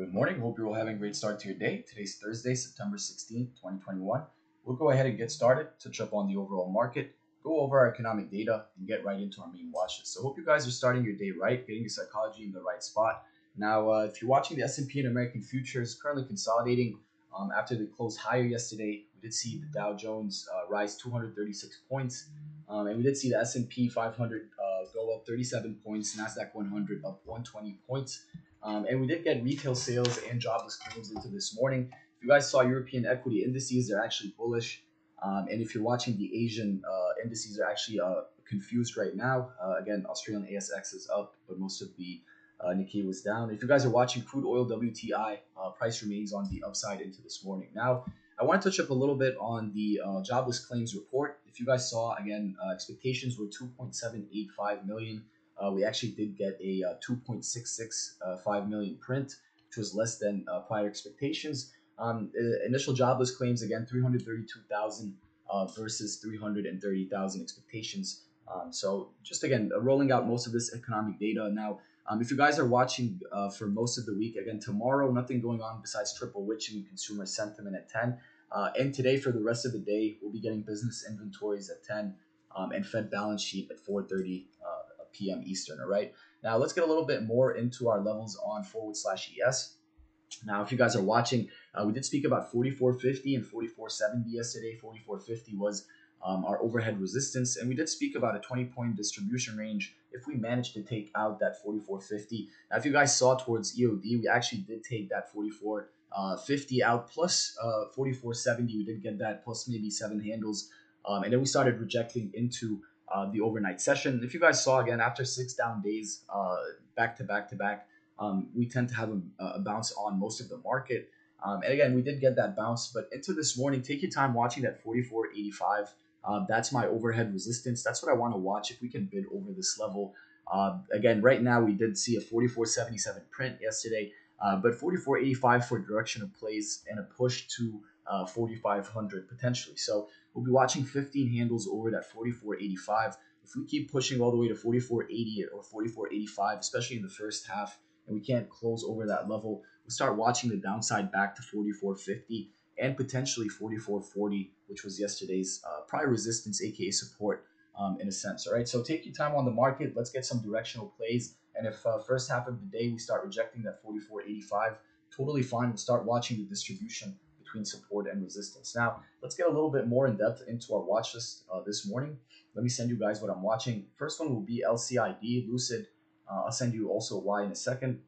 Good morning. Hope you're all having a great start to your day. Today's Thursday, September 16th, 2021. We'll go ahead and get started, touch up on the overall market, go over our economic data, and get right into our main watches. So hope you guys are starting your day right, getting your psychology in the right spot. Now, uh, if you're watching the S&P and American futures currently consolidating um, after they closed higher yesterday, we did see the Dow Jones uh, rise 236 points, um, and we did see the S&P 500 uh, go up 37 points, Nasdaq 100 up 120 points. Um, and we did get retail sales and jobless claims into this morning. If you guys saw European equity indices, they're actually bullish. Um, and if you're watching the Asian uh, indices, are actually uh, confused right now. Uh, again, Australian ASX is up, but most of the uh, Nikkei was down. If you guys are watching crude oil WTI, uh, price remains on the upside into this morning. Now, I want to touch up a little bit on the uh, jobless claims report. If you guys saw, again, expectations were 2.785 million. Uh, we actually did get a uh, 2.665 uh, million print, which was less than uh, prior expectations. Um, initial jobless claims again 332,000 uh, versus 330,000 expectations. Um, so just again rolling out most of this economic data now. Um, if you guys are watching uh, for most of the week, again tomorrow nothing going on besides triple witching consumer sentiment at 10. and today for the rest of the day we'll be getting business inventories at 10 um, and Fed balance sheet at 4:30 p.m. Eastern. All right. Now let's get a little bit more into our levels on forward slash ES. Now, if you guys are watching, uh, we did speak about 4450 and 4470 yesterday. 4450 was um, our overhead resistance, and we did speak about a 20 point distribution range if we managed to take out that 4450. Now, if you guys saw towards EOD, we actually did take that 4450 uh, out plus uh, 4470. We did get that plus maybe seven handles, um, and then we started rejecting into uh, the overnight session. If you guys saw again after six down days, uh, back to back to back, um, we tend to have a, a, bounce on most of the market. Um, and again, we did get that bounce, but into this morning, take your time watching that 44.85. Uh, that's my overhead resistance. That's what I want to watch if we can bid over this level. Uh, again, right now we did see a 44.77 print yesterday, uh, but 44.85 for direction of plays and a push to uh, 4,500 potentially. So we'll be watching 15 handles over that 44.85. If we keep pushing all the way to 44.80 or 44.85, especially in the first half, and we can't close over that level, we'll start watching the downside back to 44.50 and potentially 44.40, which was yesterday's uh, prior resistance, aka support. Um, in a sense, all right. So take your time on the market. Let's get some directional plays. And if uh, first half of the day we start rejecting that 44.85, totally fine. We'll start watching the distribution between support and resistance. Now, let's get a little bit more in depth into our watch list uh, this morning. Let me send you guys what I'm watching. First one will be LCID, Lucid. Uh, I'll send you also why in a second.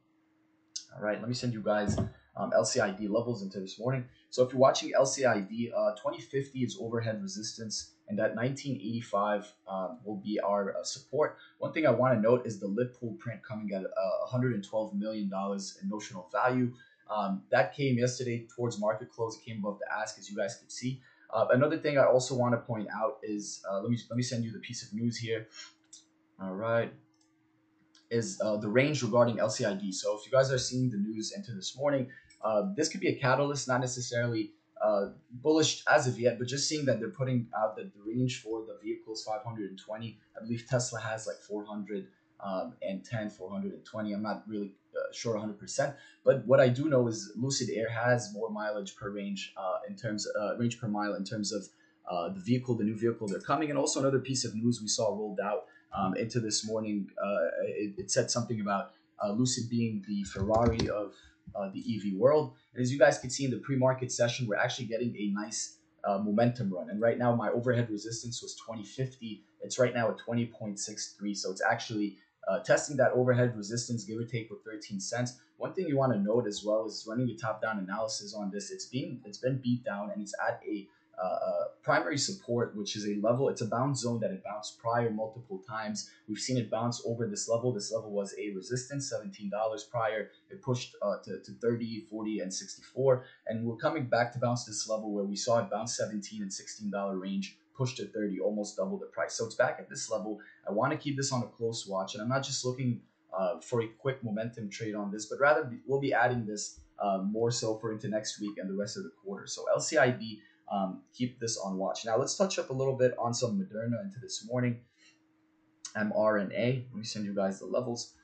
All right, let me send you guys um, LCID levels into this morning. So if you're watching LCID, uh, 2050 is overhead resistance, and that 1985 um, will be our uh, support. One thing I want to note is the lit pool print coming at uh, 112 million dollars in notional value. Um, that came yesterday towards market close. It came above the ask, as you guys could see. Uh, another thing I also want to point out is uh, let me let me send you the piece of news here. All right, is uh, the range regarding LCID. So if you guys are seeing the news into this morning, uh, this could be a catalyst, not necessarily uh, bullish as of yet, but just seeing that they're putting out that the range for the vehicles 520. I believe Tesla has like 400 um, and 10, 420. I'm not really uh, sure 100%. But what I do know is Lucid Air has more mileage per range uh, in terms uh, range per mile in terms of uh, the vehicle, the new vehicle they're coming. And also another piece of news we saw rolled out um, into this morning. Uh, it, it, said something about uh, Lucid being the Ferrari of the EV world. And as you guys can see in the pre-market session, we're actually getting a nice momentum run. And right now, my overhead resistance was 2050. It's right now at 20.63. So it's actually uh, testing that overhead resistance, give or take, with 13 cents. One thing you want to note as well is running your top-down analysis on this. It's being it's been beat down and it's at a uh, uh, primary support, which is a level. It's a bounce zone that it bounced prior multiple times. We've seen it bounce over this level. This level was a resistance, $17 prior. It pushed uh, to, to 30, 40, and 64. And we're coming back to bounce this level where we saw it bounce 17 and $16 range pushed to 30, almost double the price. So it's back at this level. I want to keep this on a close watch, and I'm not just looking uh, for a quick momentum trade on this, but rather we'll be adding this uh, more so for into next week and the rest of the quarter. So LCID, um, keep this on watch. Now let's touch up a little bit on some Moderna into this morning. mRNA. Let me send you guys the levels.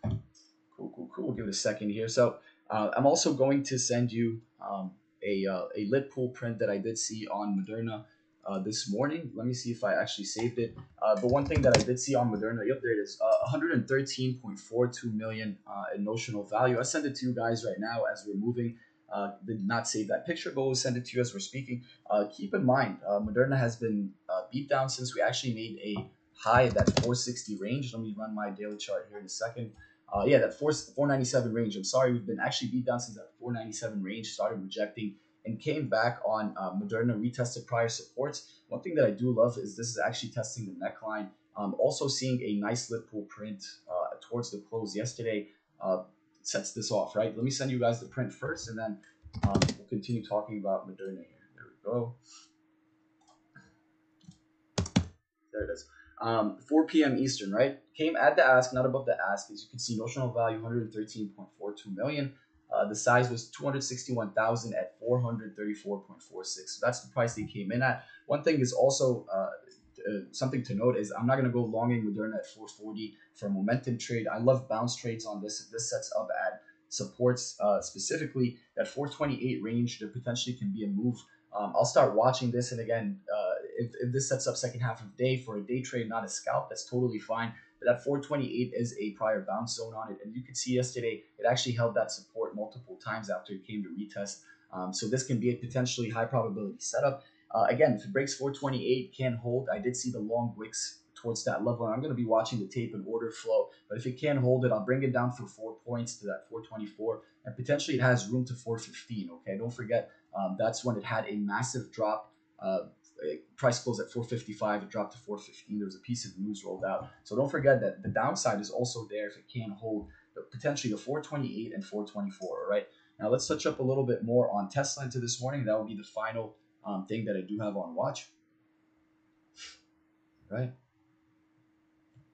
Cool, cool, cool. We'll give it a second here. So Uh, I'm also going to send you um, a, uh, a lit pool print that I did see on Moderna uh, this morning. Let me see if I actually saved it. Uh, but one thing that I did see on Moderna, yep, there it is, uh, 113.42 million uh, in notional value. I send it to you guys right now as we're moving. Uh, did not save that picture, but we'll send it to you as we're speaking. Uh, keep in mind, Moderna has been beat down since we actually made a high at that 460 range. Let me run my daily chart here in a second. Uh, yeah, that 4, 497 range. I'm sorry, we've been actually beat down since that 497 range, started rejecting and came back on uh, Moderna retested prior supports. One thing that I do love is this is actually testing the neckline. Um, also seeing a nice lit pool print uh, towards the close yesterday uh, sets this off, right? Let me send you guys the print first, and then um, we'll continue talking about Moderna here. There we go. There it is. Um, 4 p.m. Eastern, right? Came at the ask, not above the ask. As you can see, notional value 113.42 million. Uh, the size was 261,000 at 434.46. So that's the price they came in at. One thing is also uh, uh, something to note is I'm not going to go longing Moderna at 440 for momentum trade. I love bounce trades on this. If this sets up at supports uh, specifically that 428 range, there potentially can be a move. Um, I'll start watching this, and again, uh, if, if this sets up second half of day for a day trade, not a scalp, that's totally fine. But that 428 is a prior bounce zone on it. And you could see yesterday, it actually held that support multiple times after it came to retest. Um, so this can be a potentially high probability setup. Uh, again, if it breaks 428, can hold. I did see the long wicks towards that level, and I'm going to be watching the tape and order flow. But if it can hold it, I'll bring it down for four points to that 424, and potentially it has room to 415. Okay, don't forget um, that's when it had a massive drop. Uh, price closed at 455 it dropped to 415 there was a piece of news rolled out so don't forget that the downside is also there if it can hold potentially the 428 and 424 all right now let's touch up a little bit more on tesla into this morning. That will be the final um, thing that i do have on watch. Right.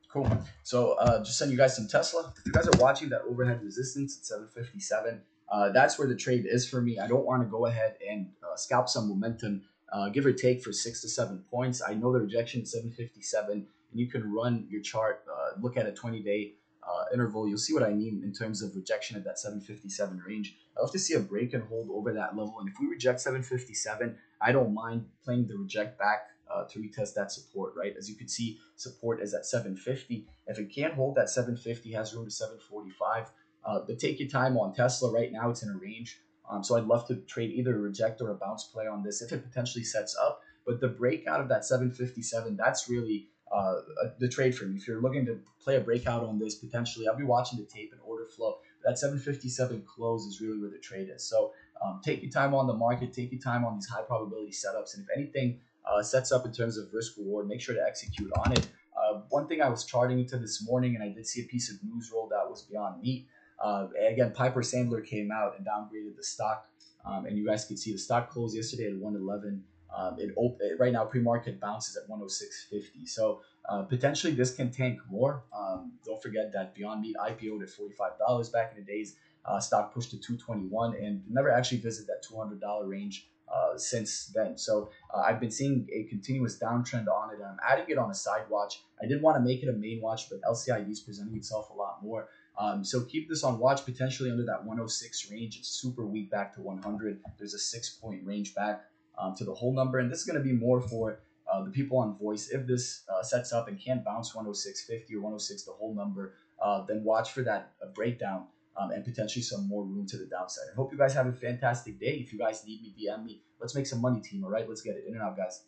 Cool. So uh, just send you guys some tesla. If you guys are watching that overhead resistance at 757 uh, that's where the trade is for me. I don't want to go ahead and uh, scalp some momentum uh, give or take for six to seven points. I know the rejection is 757, and you can run your chart, uh, look at a 20 day uh, interval. You'll see what I mean in terms of rejection at that 757 range. I love to see a break and hold over that level. And if we reject 757, I don't mind playing the reject back uh, to retest that support, right? As you can see, support is at 750. If it can't hold that 750, has room to 745. Uh, but take your time on Tesla right now. It's in a range. Um, so I'd love to trade either a reject or a bounce play on this if it potentially sets up. But the breakout of that 757, that's really uh, the trade for me. If you're looking to play a breakout on this, potentially, I'll be watching the tape and order flow. That 757 close is really where the trade is. So um, take your time on the market, take your time on these high probability setups. And if anything uh, sets up in terms of risk reward, make sure to execute on it. Uh, one thing I was charting into this morning, and I did see a piece of news rolled out was Beyond Meat. Uh, again, Piper Sandler came out and downgraded the stock, um, and you guys can see the stock closed yesterday at 111. Um, it, op- right now pre-market bounces at 106.50. So uh, potentially this can tank more. Um, don't forget that Beyond Meat IPO'd at $45 back in the days. Uh, stock pushed to 221 and never actually visited that $200 range uh, since then. So uh, I've been seeing a continuous downtrend on it. I'm adding it on a side watch. I did want to make it a main watch, but LCID is presenting itself a lot more. Um, so keep this on watch potentially under that 106 range. It's super weak back to 100. There's a six point range back um, to the whole number. And this is going to be more for uh, the people on voice. If this uh, sets up and can't bounce 106.50 or 106 the whole number, uh, then watch for that uh, breakdown um, and potentially some more room to the downside. I hope you guys have a fantastic day. If you guys need me, DM me. Let's make some money, team. All right, let's get it in and out, guys.